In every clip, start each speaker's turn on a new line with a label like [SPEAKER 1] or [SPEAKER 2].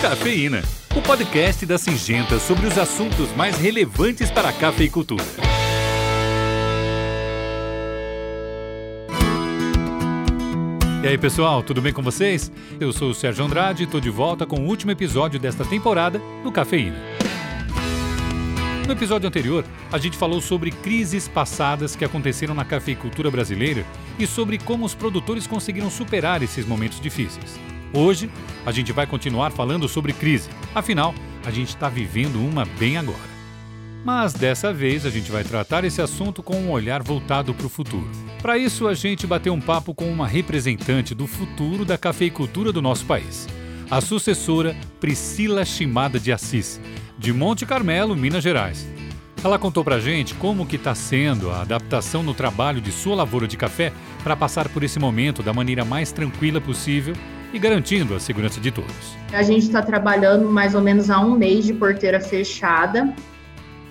[SPEAKER 1] Cafeína, o podcast da Singenta sobre os assuntos mais relevantes para a cafeicultura. E aí, pessoal, tudo bem com vocês? Eu sou o Sérgio Andrade e estou de volta com o último episódio desta temporada do Cafeína. No episódio anterior, a gente falou sobre crises passadas que aconteceram na cafeicultura brasileira e sobre como os produtores conseguiram superar esses momentos difíceis. Hoje, a gente vai continuar falando sobre crise, afinal, a gente está vivendo uma bem agora. Mas dessa vez a gente vai tratar esse assunto com um olhar voltado para o futuro. Para isso, a gente bateu um papo com uma representante do futuro da cafeicultura do nosso país, a sucessora Priscila Chimada de Assis, de Monte Carmelo, Minas Gerais. Ela contou pra gente como que está sendo a adaptação no trabalho de sua lavoura de café para passar por esse momento da maneira mais tranquila possível e garantindo a segurança de todos.
[SPEAKER 2] A gente está trabalhando mais ou menos há um mês de porteira fechada.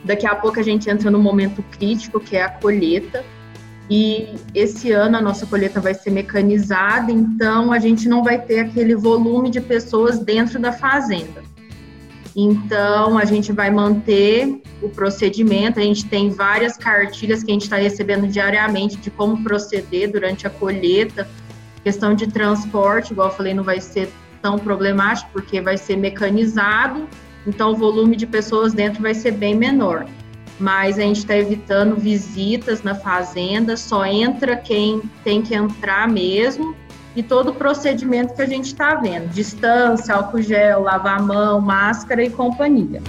[SPEAKER 2] Daqui a pouco a gente entra no momento crítico, que é a colheita. E esse ano a nossa colheita vai ser mecanizada, então a gente não vai ter aquele volume de pessoas dentro da fazenda. Então a gente vai manter o procedimento, a gente tem várias cartilhas que a gente está recebendo diariamente de como proceder durante a colheita Questão de transporte, igual eu falei, não vai ser tão problemático, porque vai ser mecanizado, então o volume de pessoas dentro vai ser bem menor. Mas a gente está evitando visitas na fazenda, só entra quem tem que entrar mesmo, e todo o procedimento que a gente está vendo: distância, álcool gel, lavar a mão, máscara e companhia.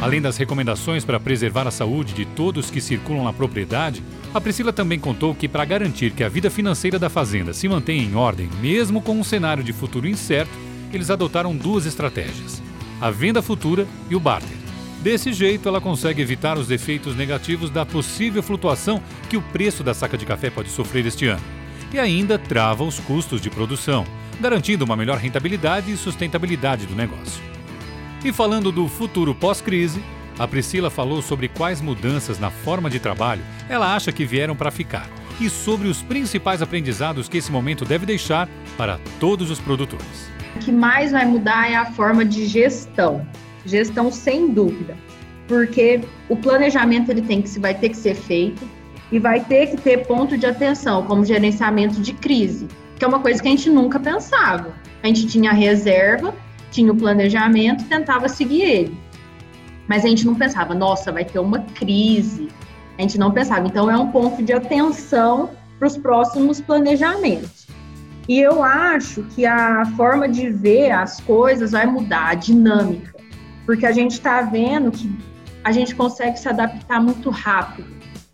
[SPEAKER 1] Além das recomendações para preservar a saúde de todos que circulam na propriedade, a Priscila também contou que, para garantir que a vida financeira da fazenda se mantenha em ordem, mesmo com um cenário de futuro incerto, eles adotaram duas estratégias: a venda futura e o barter. Desse jeito, ela consegue evitar os efeitos negativos da possível flutuação que o preço da saca de café pode sofrer este ano. E ainda trava os custos de produção, garantindo uma melhor rentabilidade e sustentabilidade do negócio. E falando do futuro pós-crise, a Priscila falou sobre quais mudanças na forma de trabalho ela acha que vieram para ficar e sobre os principais aprendizados que esse momento deve deixar para todos os produtores.
[SPEAKER 2] O que mais vai mudar é a forma de gestão. Gestão sem dúvida, porque o planejamento ele tem que vai ter que ser feito e vai ter que ter ponto de atenção, como gerenciamento de crise, que é uma coisa que a gente nunca pensava. A gente tinha reserva, tinha o planejamento, tentava seguir ele. Mas a gente não pensava, nossa, vai ter uma crise. A gente não pensava. Então, é um ponto de atenção para os próximos planejamentos. E eu acho que a forma de ver as coisas vai mudar, a dinâmica, porque a gente está vendo que a gente consegue se adaptar muito rápido,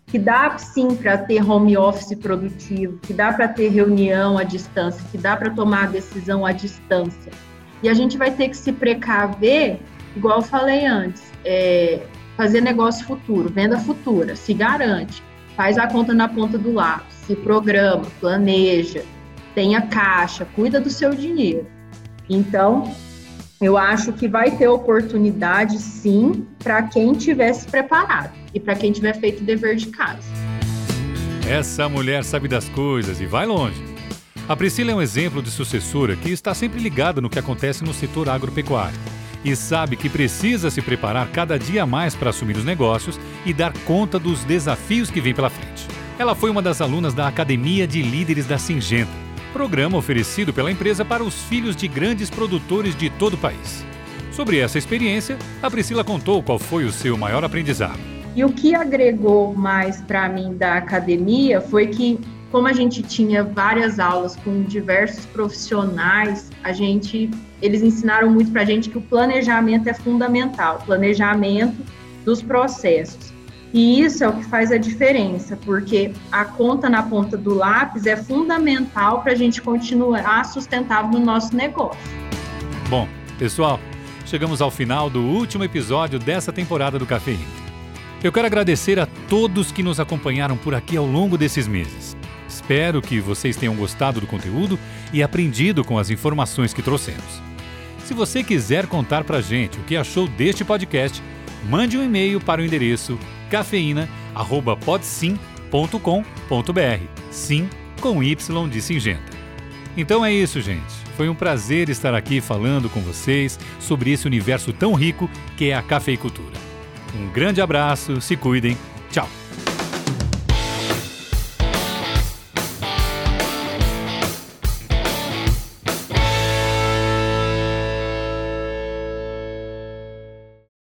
[SPEAKER 2] que dá sim para ter home office produtivo, que dá para ter reunião à distância, que dá para tomar decisão à distância. E a gente vai ter que se precaver, igual eu falei antes, é, fazer negócio futuro, venda futura, se garante, faz a conta na ponta do lápis, se programa, planeja, tenha caixa, cuida do seu dinheiro. Então, eu acho que vai ter oportunidade sim para quem tivesse preparado e para quem tiver feito o dever de casa.
[SPEAKER 1] Essa mulher sabe das coisas e vai longe. A Priscila é um exemplo de sucessora que está sempre ligada no que acontece no setor agropecuário e sabe que precisa se preparar cada dia mais para assumir os negócios e dar conta dos desafios que vêm pela frente. Ela foi uma das alunas da Academia de Líderes da Singenta, programa oferecido pela empresa para os filhos de grandes produtores de todo o país. Sobre essa experiência, a Priscila contou qual foi o seu maior aprendizado.
[SPEAKER 2] E o que agregou mais para mim da academia foi que como a gente tinha várias aulas com diversos profissionais, a gente, eles ensinaram muito para a gente que o planejamento é fundamental, planejamento dos processos. E isso é o que faz a diferença, porque a conta na ponta do lápis é fundamental para a gente continuar sustentável no nosso negócio.
[SPEAKER 1] Bom, pessoal, chegamos ao final do último episódio dessa temporada do Cafeína. Eu quero agradecer a todos que nos acompanharam por aqui ao longo desses meses. Espero que vocês tenham gostado do conteúdo e aprendido com as informações que trouxemos. Se você quiser contar pra gente o que achou deste podcast, mande um e-mail para o endereço cafeína@podsim.com.br. Sim com Y de Singenta. Então é isso, gente. Foi um prazer estar aqui falando com vocês sobre esse universo tão rico que é a cafeicultura. Um grande abraço, se cuidem, tchau!